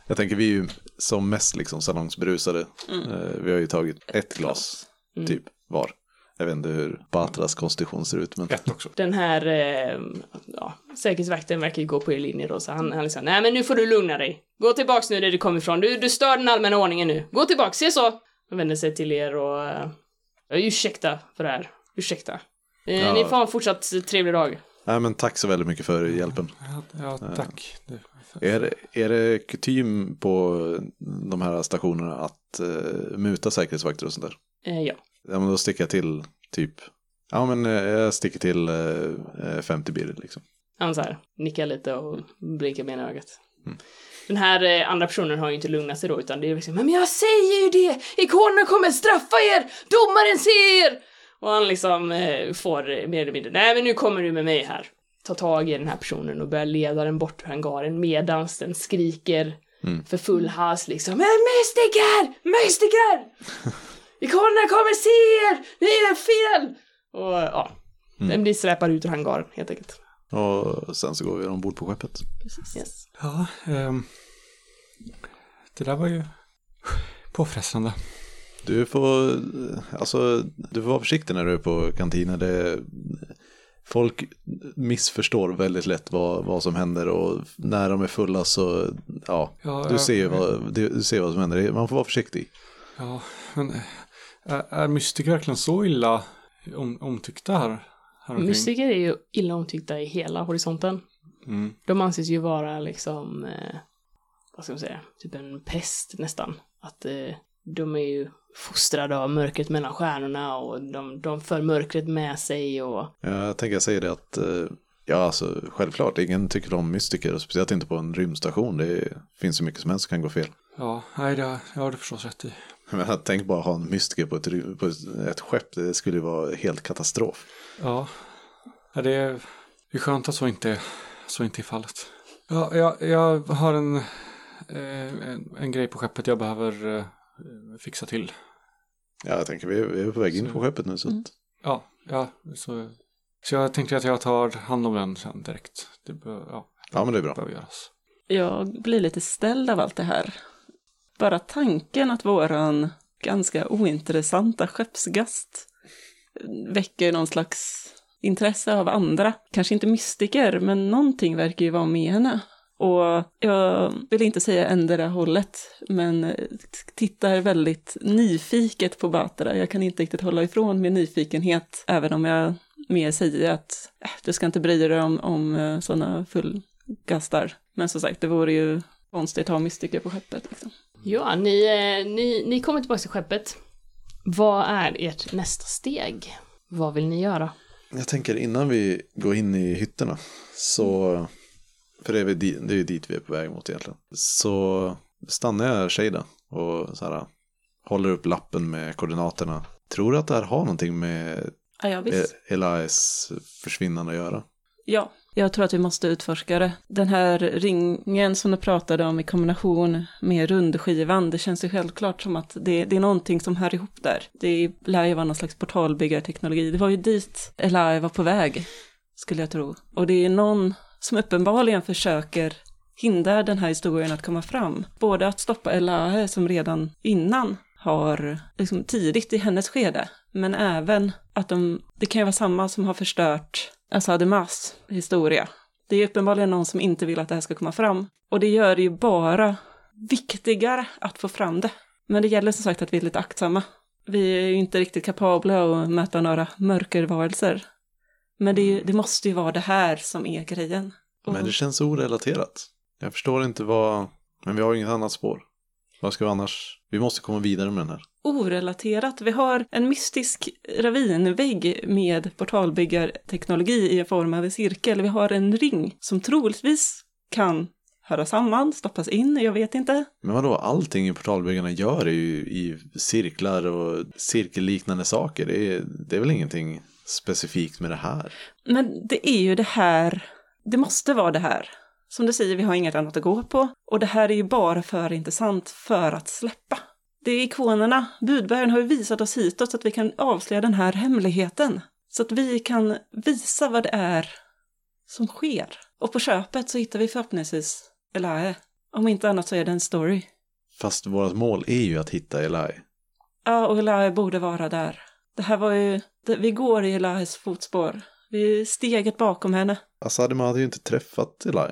Jag tänker vi är ju som mest liksom salongsberusade. Eh, Vi har ju tagit ett glas typ var. Jag vet inte hur Batras konstitution ser ut men Ett också. Den här, eh, ja, säkerhetsvakten verkar ju gå på er linje då, så han, han liksom, nej men nu får du lugna dig. Gå tillbaks nu där du kommer ifrån, du, du stör den allmänna ordningen nu. Gå tillbaks, se så! Han vänder sig till er och, eh, ursäkta för det här. Ursäkta. Eh, Ja. Ni får ha en fortsatt trevlig dag. Nej men tack så väldigt mycket för hjälpen. Ja, ja tack. Det, Är, det- är det kutym på de här stationerna att uh, muta säkerhetsvakter och sånt där? Eh, ja. Ja men då sticker jag till typ, ja men eh, jag sticker till eh, eh, 50 birr liksom. Han så här nickar lite och blinkar med ena ögat. Den här eh, andra personen har ju inte lugnat sig då, utan det är liksom Men jag säger ju det! Ikonen kommer straffa er! Domaren ser er! Och han liksom eh, får mer eller mindre, nej men nu kommer du med mig här. Ta tag i den här personen och börjar leda den bort ur hangaren medans den skriker för full hals liksom Men mystiker! Mystiker! Ikonen kommer se er! Ni är fel! Och ja, den blir släpad ut ur hangaren helt enkelt. Och sen så går vi ombord på skeppet. Yes. ja, ehm, det där var ju påfrestande. Du får, alltså, du får vara försiktig när du är på kantinen. Det, folk missförstår väldigt lätt vad, vad som händer och när de är fulla så, ja, Ja, du, ser ju vad, du, ser vad som händer. Man får vara försiktig. Ja, men är, är mystiker verkligen så illa om, omtyckta här? här omkring? Mystiker är ju illa omtyckta i hela horisonten. Mm. De anses ju vara liksom, eh, vad ska man säga, typ en pest nästan. Att eh, de är ju fostrade av mörkret mellan stjärnorna och de, de för mörkret med sig och Jag tänker säga det att, eh, ja alltså självklart, ingen tycker om mystiker och speciellt inte på en rymdstation. Det finns ju mycket som helst som kan gå fel. Ja, nej, det, har- det har du förstås rätt i. [laughs] Men jag tänk bara ha en mystiker på ett, på ett- skepp, det skulle ju vara helt katastrof. Ja, ja det, är, det är skönt att så inte, så inte är fallet. Ja, jag, jag har en, eh, en, en grej på skeppet jag behöver eh, fixa till. Ja, jag tänker vi är, på väg in Så- på skeppet nu så att, Ja, ja, så, så jag tänkte att jag tar hand om den sen direkt. Det bör, ja, ja men det är bra. behöver göras. Jag blir lite ställd av allt det här. Bara tanken att våran ganska ointressanta skeppsgast väcker någon slags intresse av andra. Kanske inte mystiker, men någonting verkar ju vara med henne. Och jag vill inte säga ändra hållet, men tittar väldigt nyfiket på Batra. Jag kan inte riktigt hålla ifrån min nyfikenhet, även om jag mer säger att äh, du ska inte bry dig om, om sådana fullgastar. Men som sagt, det vore ju konstigt att ha mystiker på skeppet. Liksom. ja, ni, eh, ni, ni kommer tillbaka till skeppet. Vad är ert nästa steg? Vad vill ni göra? Jag tänker innan vi går in i hytterna så, för det är, väl det är ju dit vi är på väg mot egentligen, så stannar jag Shada och så här, håller upp lappen med koordinaterna. Tror du att det här har någonting med Ja, ja. E- Elias försvinnande att göra? Ja, jag tror att vi måste utforska det. Den här ringen som du pratade om i kombination med rundskivan, det känns ju självklart som att det, det är någonting som hör ihop där. Det lär ju vara någon slags portalbyggarteknologi. Det var ju dit Eli var på väg, skulle jag tro. Och det är någon som uppenbarligen försöker hindra den här historien att komma fram. Både att stoppa Elahe som redan innan har, liksom tidigt i hennes skede, men även att de, det kan ju vara samma som har förstört Asademas historia Det är uppenbarligen någon som inte vill att det här ska komma fram. Och det gör det ju bara viktigare att få fram det. Men det gäller som sagt att vi är lite aktsamma. Vi är ju inte riktigt kapabla att möta några mörkervarelser. Men det, ju- det måste ju vara det här som är grejen. Och- Men det känns orelaterat. Jag förstår inte vad... Men vi har ju inget annat spår. Vad ska vi annars... Vi måste komma vidare med den här. orelaterat. Vi har en mystisk ravinvägg med portalbyggarteknologi i form av en cirkel. Vi har en ring som troligtvis kan höra samman, stoppas in, jag vet inte. Men vadå, allting i portalbyggarna gör är ju i cirklar och cirkelliknande saker. Det är, det är väl ingenting specifikt med det här. Men det är ju det här, det måste vara det här. Som du säger, vi har inget annat att gå på. Och det här är ju bara för intressant för att släppa. Det är ikonerna, budbäraren har ju visat oss hitåt så att vi kan avslöja den här hemligheten. Så att vi kan visa vad det är som sker. Och på köpet så hittar vi förhoppningsvis Elahe. Om inte annat så är det en story. Fast vårt mål är ju att hitta Eli. Ja, och Elahe borde vara där. Det här var ju, vi går i Elahes fotspår. Vi är steget bakom henne. Asadima hade ju inte träffat Eli.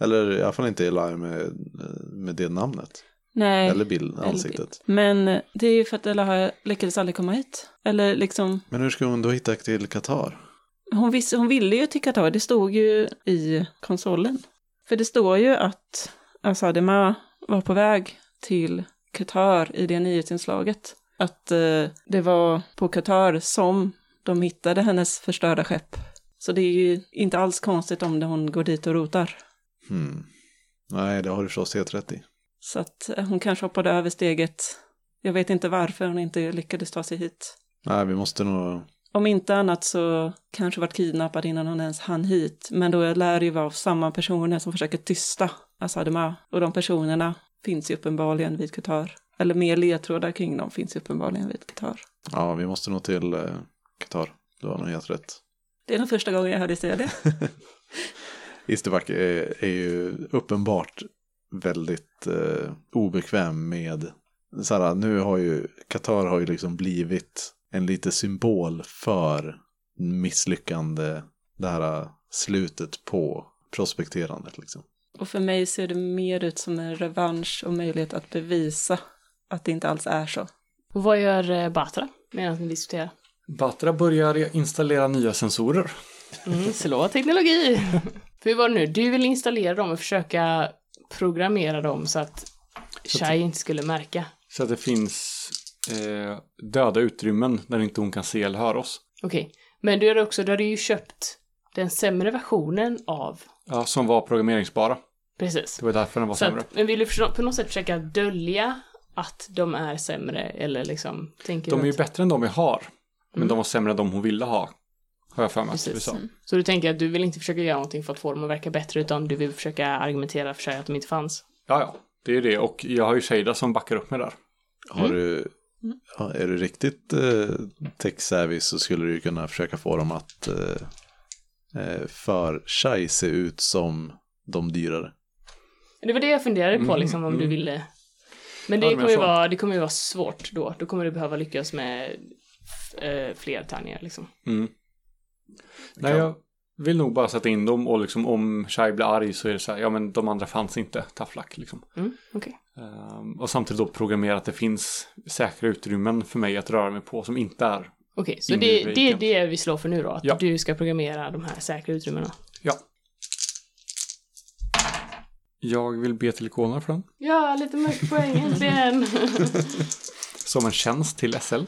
Eller i alla fall inte Eli med, med det namnet. Nej. Eller bild, ansiktet. Men det är ju för att Ella lyckades aldrig komma hit. Eller liksom, Men hur ska hon då hitta till Qatar? hon, visste, hon ville ju till Qatar, det stod ju i konsolen. För det står ju att Asadema var på väg till Qatar i det nyhetsinslaget. Att eh, det var på Qatar som de hittade hennes förstörda skepp. Så det är ju inte alls konstigt om hon går dit och rotar. Hmm. Nej, det har du förstås helt rätt i. Så att eh, hon kanske hoppade över steget. Jag vet inte varför hon inte lyckades ta sig hit. Nej, vi måste nog... Om inte annat så kanske varit kidnappad innan hon ens hann hit. Men då lär det ju vara samma personer som försöker tysta Asadema. Och de personerna finns ju uppenbarligen vid Qatar. Eller mer ledtrådar kring dem finns ju uppenbarligen vid Qatar. Ja, vi måste nog till eh, Qatar. Du har nog helt rätt. Det är nog första gången jag hörde säga det. [laughs] Isterback är, är ju uppenbart väldigt eh, obekväm med så här, nu har ju Qatar har ju liksom blivit en lite symbol för misslyckande det här eh, slutet på prospekterandet liksom. Och för mig ser det mer ut som en revansch och möjlighet att bevisa att det inte alls är så. Och vad gör eh, Batra medan ni diskuterar? Batra börjar installera nya sensorer. Mm, slå teknologi! [laughs] För hur var det nu? Du vill installera dem och försöka programmera dem så att Shai inte skulle märka. Så att det finns eh, döda utrymmen där inte hon kan se eller höra oss. Okej. Men du har också, du hade ju köpt den sämre versionen av. Ja, som var programmeringsbara. Precis. Det var därför den var Så sämre. att, men vill du för- på något sätt försöka dölja att de är sämre eller liksom tänker De är ju att, bättre än de vi har. Men Mm. de var sämre än de hon ville ha. Har jag för mig att vi sa. Så du tänker att du vill inte försöka göra någonting för att få dem att verka bättre utan du vill försöka argumentera för sig att de inte fanns. Ja, ja. Det är det. Och jag har ju Shada som backar upp mig där. Har Mm. du, ja, är du riktigt eh, tech-savvy så skulle du ju kunna försöka få dem att eh, eh, för Shai se ut som de dyrare. Det var det jag funderade på Mm, liksom om mm. du ville. Men det, kommer ju vara, det kommer ju vara svårt då. Då kommer du behöva lyckas med eh, fler tärningar liksom. Mm. Nej, jag vill nog bara sätta in dem och liksom om Shai blir arg så är det så här, ja men de andra fanns inte, tough luck liksom. Mm, okej. Ehm, och samtidigt då programmera att det finns säkra utrymmen för mig att röra mig på som inte är. Okej, så In i det, det är det vi slår för nu då? Att Ja. du ska programmera de här säkra utrymmena? Ja. Jag vill be till ikonerna för den. Ja, lite mycket poäng äntligen! [laughs] Som en tjänst till SL.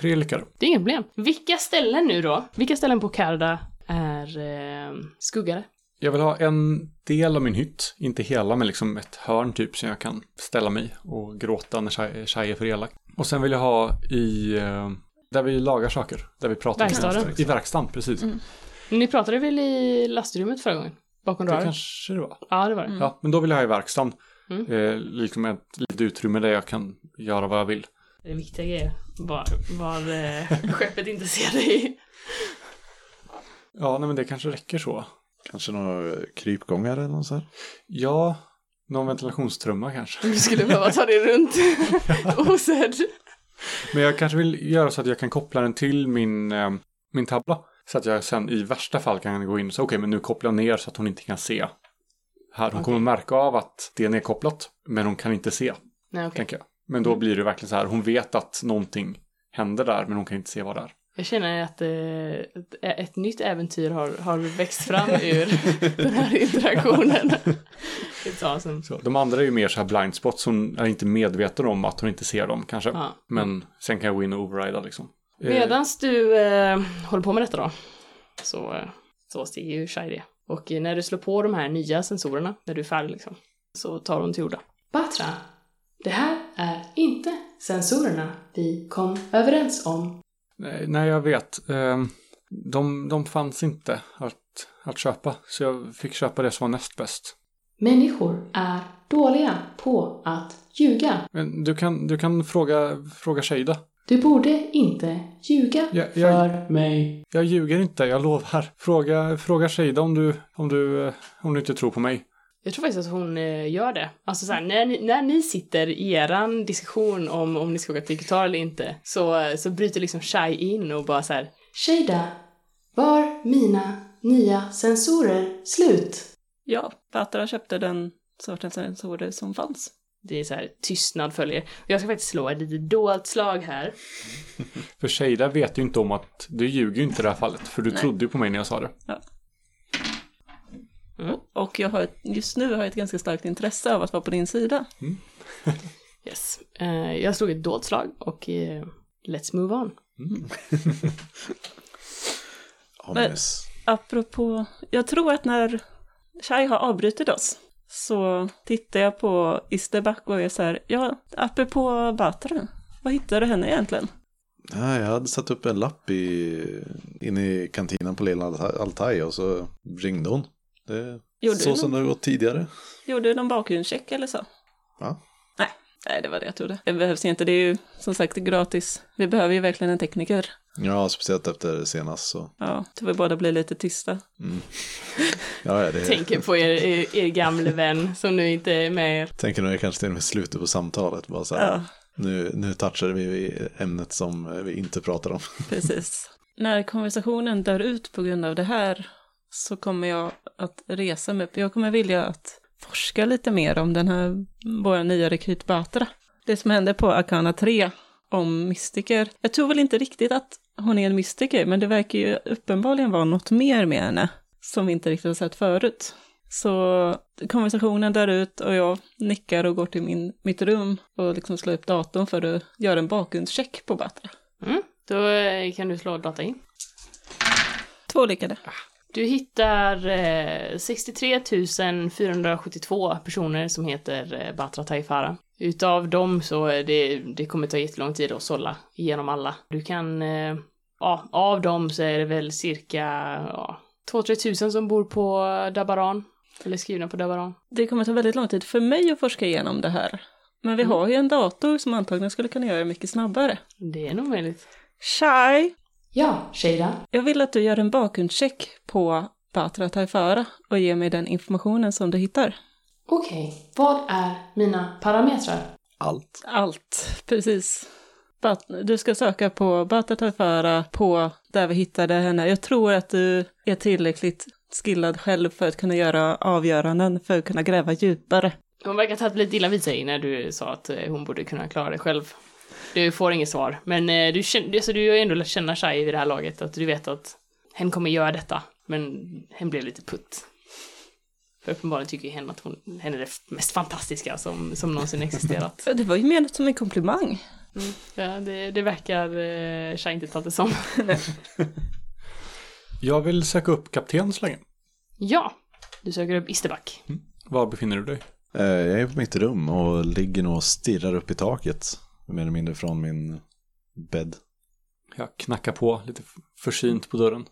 Tre lyckade. det är inget problem. Vilka ställen nu då? Vilka ställen på Karda är eh, skuggade? Jag vill ha en del av min hytt, inte hela men liksom ett hörn typ som jag kan ställa mig och gråta när Shai- är för elak. Och sen vill jag ha i, eh, där vi lagar saker, där vi pratar Verkstaden. I verkstaden, precis. Ni pratade väl i lastrummet förra gången? Bakom Det dörren? kanske det var. Ja, det var det. Ja, men då vill jag ha i verkstaden. Mm. Eh, liksom ett litet utrymme där jag kan göra vad jag vill. Det är viktiga grejer. Vad, vad eh, [laughs] skeppet inte ser dig. Ja, nej, men det kanske räcker så. Kanske några krypgångar eller något så här. Ja, någon ventilationstrumma kanske. Du skulle behöva ta dig runt [laughs] osedd. Men jag kanske vill göra så att jag kan koppla den till min, eh, min tavla. Så att jag sen i värsta fall kan gå in och säga okej men nu kopplar jag ner så att hon inte kan se. Här, hon Okej. kommer märka av att det är nedkopplat men hon kan inte se, Nej, okej. tänker jag. Men då blir det verkligen så här, hon vet att någonting händer där men hon kan inte se vad det är. Jag känner att eh, ett, nytt äventyr har, har växt fram ur [laughs] den här interaktionen. It's awesome. Så, de andra är ju mer så här blind spots, hon är inte medveten om att hon inte ser dem kanske. Ja. Men sen kan jag gå in och overrida liksom. Eh, Medans du eh, håller på med detta då, så, eh, så ser ju Shai det. Och när du slår på de här nya sensorerna, när du är färdig liksom, så tar hon till orda. Batra, det här är inte sensorerna vi kom överens om. Nej, nej, jag vet. Eh, de, de fanns inte att, att köpa. Så jag fick köpa det som var näst bäst. Människor är dåliga på att ljuga. Men du kan, du kan fråga, fråga Shada. Du borde inte ljuga Ja, jag- för mig. Jag ljuger inte, jag lovar. Fråga, fråga Shada om du, om, du, eh, om du inte tror på mig. Jag tror faktiskt att hon eh, gör det. Alltså så här, när, ni, när ni sitter i eran diskussion om om ni ska åka till Qatar eller inte, så, eh, så bryter liksom Shai in och bara så här. Shada, var mina nya sensorer slut? Ja, Batra köpte den sortens sensorer som fanns. Det är så här, tystnad följer. Jag ska faktiskt slå ett litet dolt slag här. [laughs] För Shada vet ju inte om att du ljuger ju inte i det här fallet. För du Nej. trodde ju på mig när jag sa det. Mm. Och jag har ett, just nu har jag ett ganska starkt intresse av att vara på din sida. [laughs] Yes. Eh, jag slog ett dolt slag och eh, let's move on. [laughs] Ominous. Apropå, jag tror att när Shai har avbrutit oss så tittar jag på Isterback och är så här, ja, apropå Batra, vad hittade du henne egentligen? Nej, jag hade satt upp en lapp i, inne i kantinen på Lilla Alta- Altaj och så ringde hon. Det Gjorde så som någon, det har gått tidigare. gjorde du någon bakgrundscheck eller så? Ja. Nej, nej, det var det jag trodde. Det behövs inte, det är ju som sagt gratis. Vi behöver ju verkligen en tekniker. Ja, speciellt efter senast så. Ja, så vi båda blir lite tysta. Ja, ja, det Tänker på er, er, er gamle [laughs] vän som nu inte är med er. tänker nog kanske till och med slutet på samtalet. Bara så här, Ja, nu, nu touchade vi ämnet som vi inte pratar om. [laughs] precis. När konversationen dör ut på grund av det här så kommer jag att resa mig upp. Jag kommer vilja att forska lite mer om den här, vår nya rekryt Batra. Det som hände på Akana 3 om mystiker. Jag tror väl inte riktigt att hon är en mystiker, men det verkar ju uppenbarligen vara något mer med henne som vi inte riktigt har sett förut. Så konversationen dör ut och jag nickar och går till min, mitt rum och liksom slår upp datorn för att göra en bakgrundscheck på Batra. Mm. Då eh, kan du slå data in. Två lyckade. Du hittar eh, 63 472 personer som heter eh, Batra Taifara. Utav dem så är det, det kommer ta jättelång tid att sålla igenom alla. Du kan, eh, ja, av dem så är det väl cirka, ja, 2-3 tusen som bor på Dabaran. Eller skrivna på Dabaran. Det kommer ta väldigt lång tid för mig att forska igenom det här. Men vi har ju en dator som antagligen skulle kunna göra det mycket snabbare. Det är nog möjligt. Shai, Ja, Shada. jag vill att du gör en bakgrundscheck på Batra Taifara och ger mig den informationen som du hittar. Okej, vad är mina parametrar? Allt. Allt, precis. Du ska söka på Batra Taifara på där vi hittade henne. Jag tror att du är tillräckligt skillad själv för att kunna göra avgöranden, för att kunna gräva djupare. Hon verkar ha tagit lite illa vid sig när du sa att eh, hon borde kunna klara det själv. Du får inget svar, men eh, du, känner, alltså, du har ju ändå lärt känna Shai vid det här laget, att du vet att hen kommer göra detta, men hen blev lite putt. För uppenbarligen tycker ju hen att hon, hen är det mest fantastiska som, som någonsin existerat. [laughs] Det var ju menat som en komplimang. Ja, det, det verkar eh, Shai inte ta det som. [laughs] Jag vill söka upp kapten så länge. Ja, du söker upp Isterback. Var befinner du dig? Eh, Jag är på mitt rum och ligger nog och stirrar upp i taket. Mer eller mindre från min bädd. Jag knackar på lite försynt på dörren.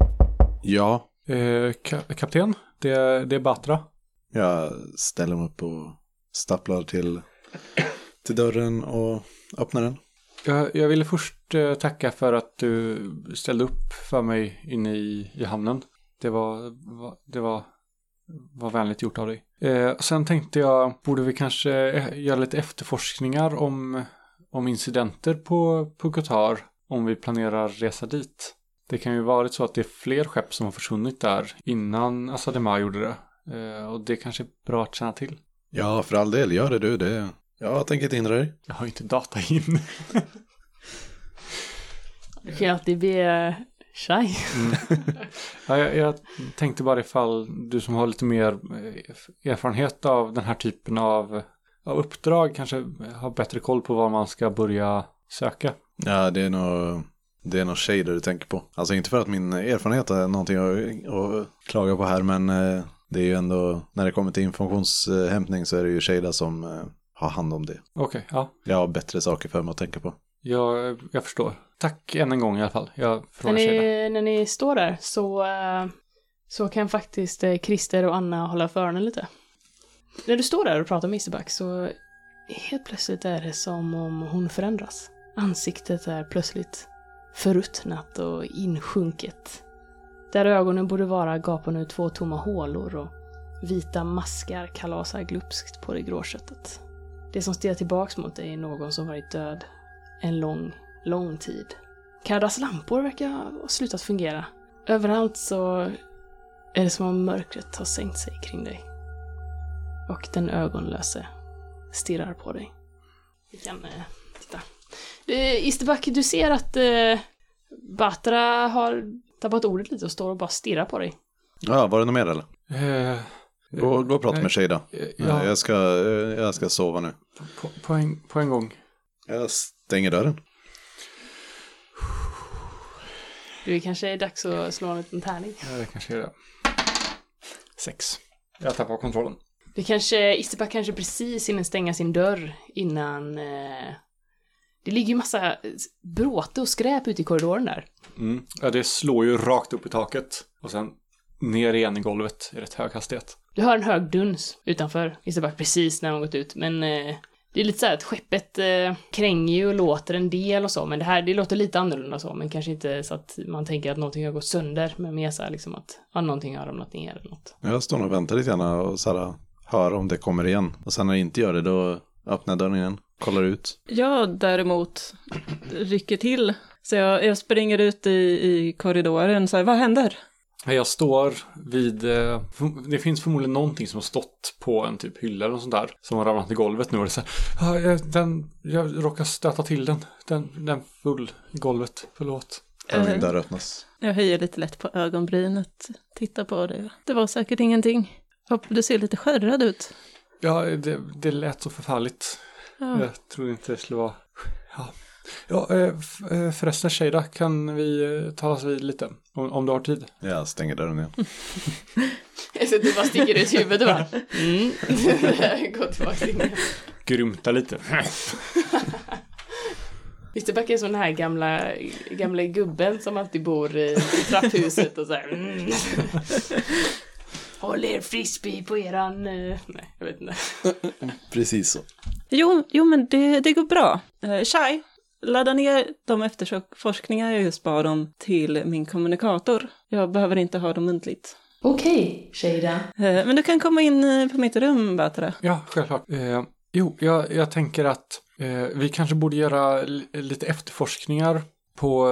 Ja, Eh, ka- kapten, det, är- det är Batra jag ställer mig upp och stapplar till, till dörren och öppnar den. Jag, jag ville först eh, tacka för att du ställde upp för mig inne i, i hamnen. Det var, det var, var vänligt gjort av dig. Eh, sen tänkte jag, borde vi kanske eh, göra lite efterforskningar om, om incidenter på, på Qatar om vi planerar resa dit? Det kan ju varit så att det är fler skepp som har försvunnit där innan Assadema gjorde det. Eh, och det kanske är bra att känna till. Ja, för all del, gör det du. Det... Jag tänker inte hindra dig. Jag har ju inte data in. Du kan alltid be Shai. Ja, jag, jag tänkte bara ifall du som har lite mer eh, erfarenhet av den här typen av, av uppdrag kanske har bättre koll på var man ska börja söka. Ja, det är nog, det är nog shader du tänker på. Alltså inte för att min erfarenhet är någonting att, att klaga på här, men eh, det är ju ändå, när det kommer till informationshämtning så är det ju shader som eh, har hand om det. Okej, ja. Jag har bättre saker för mig att tänka på. Jag, jag förstår. Tack än en gång i alla fall. Jag När frågar Shada. ni, när ni står där så, eh, så kan faktiskt eh, Christer och Anna hålla för öronen lite. När du står där och pratar med Isterback så helt plötsligt är det som om hon förändras. Ansiktet är plötsligt förruttnat och insjunket. Där ögonen borde vara gapar nu två tomma hålor och vita maskar kalasar glupskt på det grå köttet. Det som stirrar tillbaks mot dig är någon som varit död en lång, lång tid. Kardas lampor verkar ha slutat fungera. Överallt så är det som om mörkret har sänkt sig kring dig. Och den ögonlöse stirrar på dig. Vi kan eh, titta. Eh, Isterback, du ser att eh, Batra har tappat ordet lite och står och bara stirrar på dig. Ja, var det något mer eller? Eh, Gå, gå och prata Nej. med Shada. eh, Ja. ja, Jag, ska, eh, jag ska sova nu. på, på, en, på en gång. Jag stänger dörren. Det kanske är dags att slå en liten tärning. Ja, det kanske är det. Sex. Jag tappar kontrollen. Det kanske, Isterback kanske precis hinner stänga sin dörr innan... Eh, det ligger ju massa bråte och skräp ute i korridoren där. Mm. Ja, det slår ju rakt upp i taket. Och sen ner igen i golvet i rätt hög hastighet. Du hör en hög duns utanför Isterback precis när de gått ut, men eh, det är lite så här att skeppet eh, kränger ju och låter en del och så, men det här, det låter lite annorlunda så, men kanske inte så att man tänker att någonting har gått sönder, men mer så här liksom att ja, någonting har ramlat ner eller något. Jag står och väntar lite grann och så här, hör om det kommer igen. Och sen när det inte gör det då öppnar jag dörren igen. Kollar ut. Jag däremot rycker till. Så jag, jag springer ut i, i korridoren så här, vad händer? Jag står vid, eh, det finns förmodligen någonting som har stått på en typ hylla eller något sånt där. Som har ramlat i golvet nu och det är så här, "Ja, den, jag råkar stöta till den. Den, den full i golvet, förlåt. Dörr öppnas. Jag höjer lite lätt på ögonbrynet, tittar på det. Det var säkert ingenting. Du ser lite skärrad ut. Ja, det, det lät så förfärligt. Ja. Jag trodde inte det skulle vara... Ja, ja eh, eh, förresten Shada, kan vi eh, talas vid lite? Om, om du har tid? Jag stänger dörren igen. [laughs] Så du bara sticker ut huvudet och bara mm. [laughs] Gå tillbaka in. Grymta lite. [laughs] Isterback är som den här gamla, gamla gubben som alltid bor i, i trapphuset och så här. Mm. Håll er frisbee på eran... eh, Nej, jag vet inte. [laughs] Precis så. Jo, jo men det, det går bra. Eh, Shai, ladda ner de efterforskningar jag just bad om till min kommunikator. Jag behöver inte ha dem muntligt. Okej, Shada. Eh, men du kan komma in på mitt rum, Batra. Ja, självklart. Eh, jo, jag, jag tänker att eh, vi kanske borde göra li- lite efterforskningar på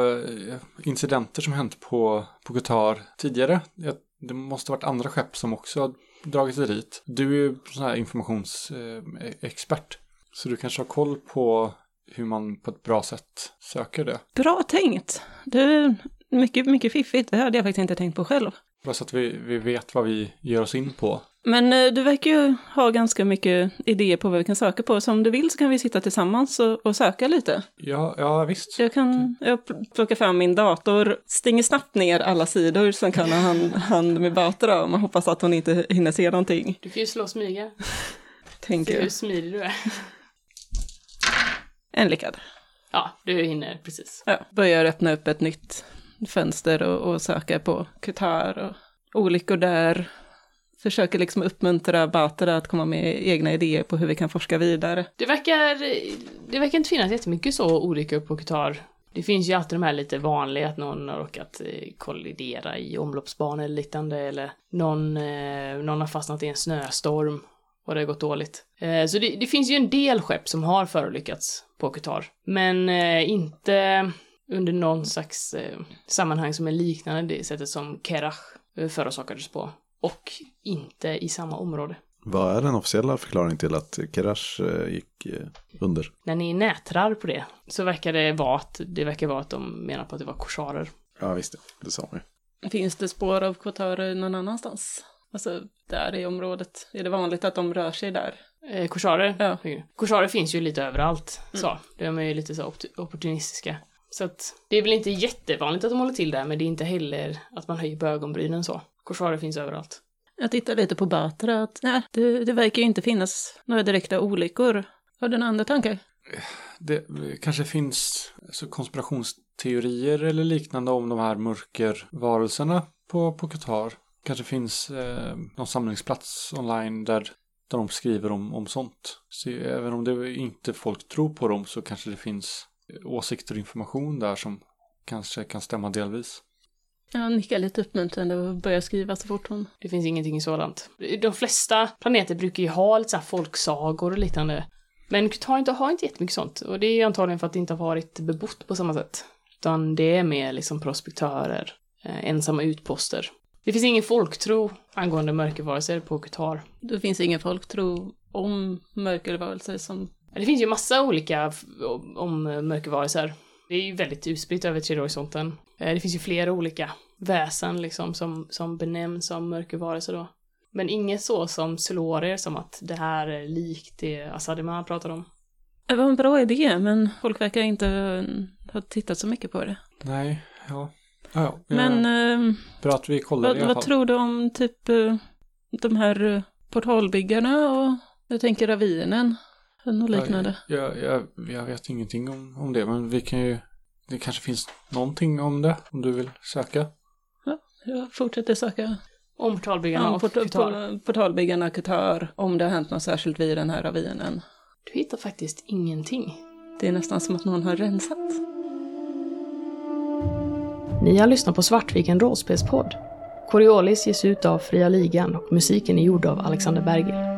eh, incidenter som hänt på, på Qatar tidigare. Jag, det måste varit andra skepp som också har dragit sig dit. Du är ju sån här informationsexpert. Så du kanske har koll på hur man på ett bra sätt söker det. Bra tänkt. Du, mycket, mycket fiffigt. Det hade jag faktiskt inte tänkt på själv. Bara så att vi, vi vet vad vi ger oss in på. Men eh, du verkar ju ha ganska mycket idéer på vad vi kan söka på. Så om du vill så kan vi sitta tillsammans och, och söka lite. Ja, ja visst. Jag kan jag pl- plocka fram min dator, stänger snabbt ner alla sidor som kan ha hand, hand med Batra om man hoppas att hon inte hinner se någonting. Du kan ju slå och smyga. Se Tänker hur jag. smidig du är. En lyckad. Ja, du hinner precis. Ja, börjar öppna upp ett nytt fönster och, och söka på Qatar och olyckor där. Försöker liksom uppmuntra Batra att komma med egna idéer på hur vi kan forska vidare. Det verkar, det verkar inte finnas jättemycket så olyckor på Qatar. Det finns ju alltid de här lite vanliga, att någon har råkat eh, kollidera i omloppsbanor eller liknande, eller någon, eh, någon har fastnat i en snöstorm och det har gått dåligt. Eh, så det, det finns ju en del skepp som har förolyckats på Qatar, men inte, under någon slags sammanhang som är liknande det sättet som Kerach förorsakades på. Och inte i samma område. Vad är den officiella förklaringen till att Kerash eh, gick eh, under? När ni nätrar på det så verkar det vara att, det verkar vara att de menar på att det var korsarer. Ja, visst det. Det sa ju. Finns det spår av kotarer någon annanstans? Alltså där i området. Är det vanligt att de rör sig där? Eh, korsarer? Ja. Korsarer finns ju lite överallt. Så, de är ju lite så opportunistiska. Så att det är väl inte jättevanligt att de håller till där, men det är inte heller att man höjer på ögonbrynen så. Korsarer finns överallt. Jag tittar lite på Batra, att nej, det, det verkar ju inte finnas några direkta olyckor. Har du några andra tankar? Det kanske finns alltså, konspirationsteorier eller liknande om de här mörkervarelserna på, på Qatar. Kanske finns eh, någon samlingsplats online där, där de skriver om, om sånt. Så även om det inte folk tror på dem så kanske det finns åsikter och information där som kanske kan stämma delvis. Jag nickar lite uppmuntrande och börjar skriva så fort hon... Det finns ingenting sådant. De flesta planeter brukar ju ha lite så folksagor och liknande. Men Qatar inte, har inte jättemycket sånt. Och det är antagligen för att det inte har varit bebott på samma sätt. Utan det är mer liksom prospektörer, eh, ensamma utposter. Det finns ingen folktro angående mörkervarelser på Qatar. Det finns ingen folktro om mörkervarelser som... Det finns ju massa olika om mörkervarelser. Det är ju väldigt utspritt över tredje horisonten. Eh, Det finns ju flera olika väsen liksom som, som benämns som mörkervarelser då. Men inget så som slår er som att det här är likt det Asadima pratar om. Det var en bra idé, men folk verkar inte ha tittat så mycket på det. Nej, ja. Ja, ja. Men eh, bra att vi kollar vad, i alla vad fall. tror du om typ eh, de här eh, portalbyggarna och jag tänker ravinen? Något liknande. Jag, jag, jag vet ingenting om, om det, men vi kan ju... Det kanske finns någonting om det, om du vill söka. Jag fortsätter söka Om portalbyggarna om och por- portalbyggarna Qatar, om det har hänt något särskilt vid den här ravinen. Du hittar faktiskt ingenting. Det är nästan som att någon har rensat. Ni har lyssnat på Svartviken rollspelspodd. Coriolis ges ut av Fria Ligan och musiken är gjord av Alexander Berger.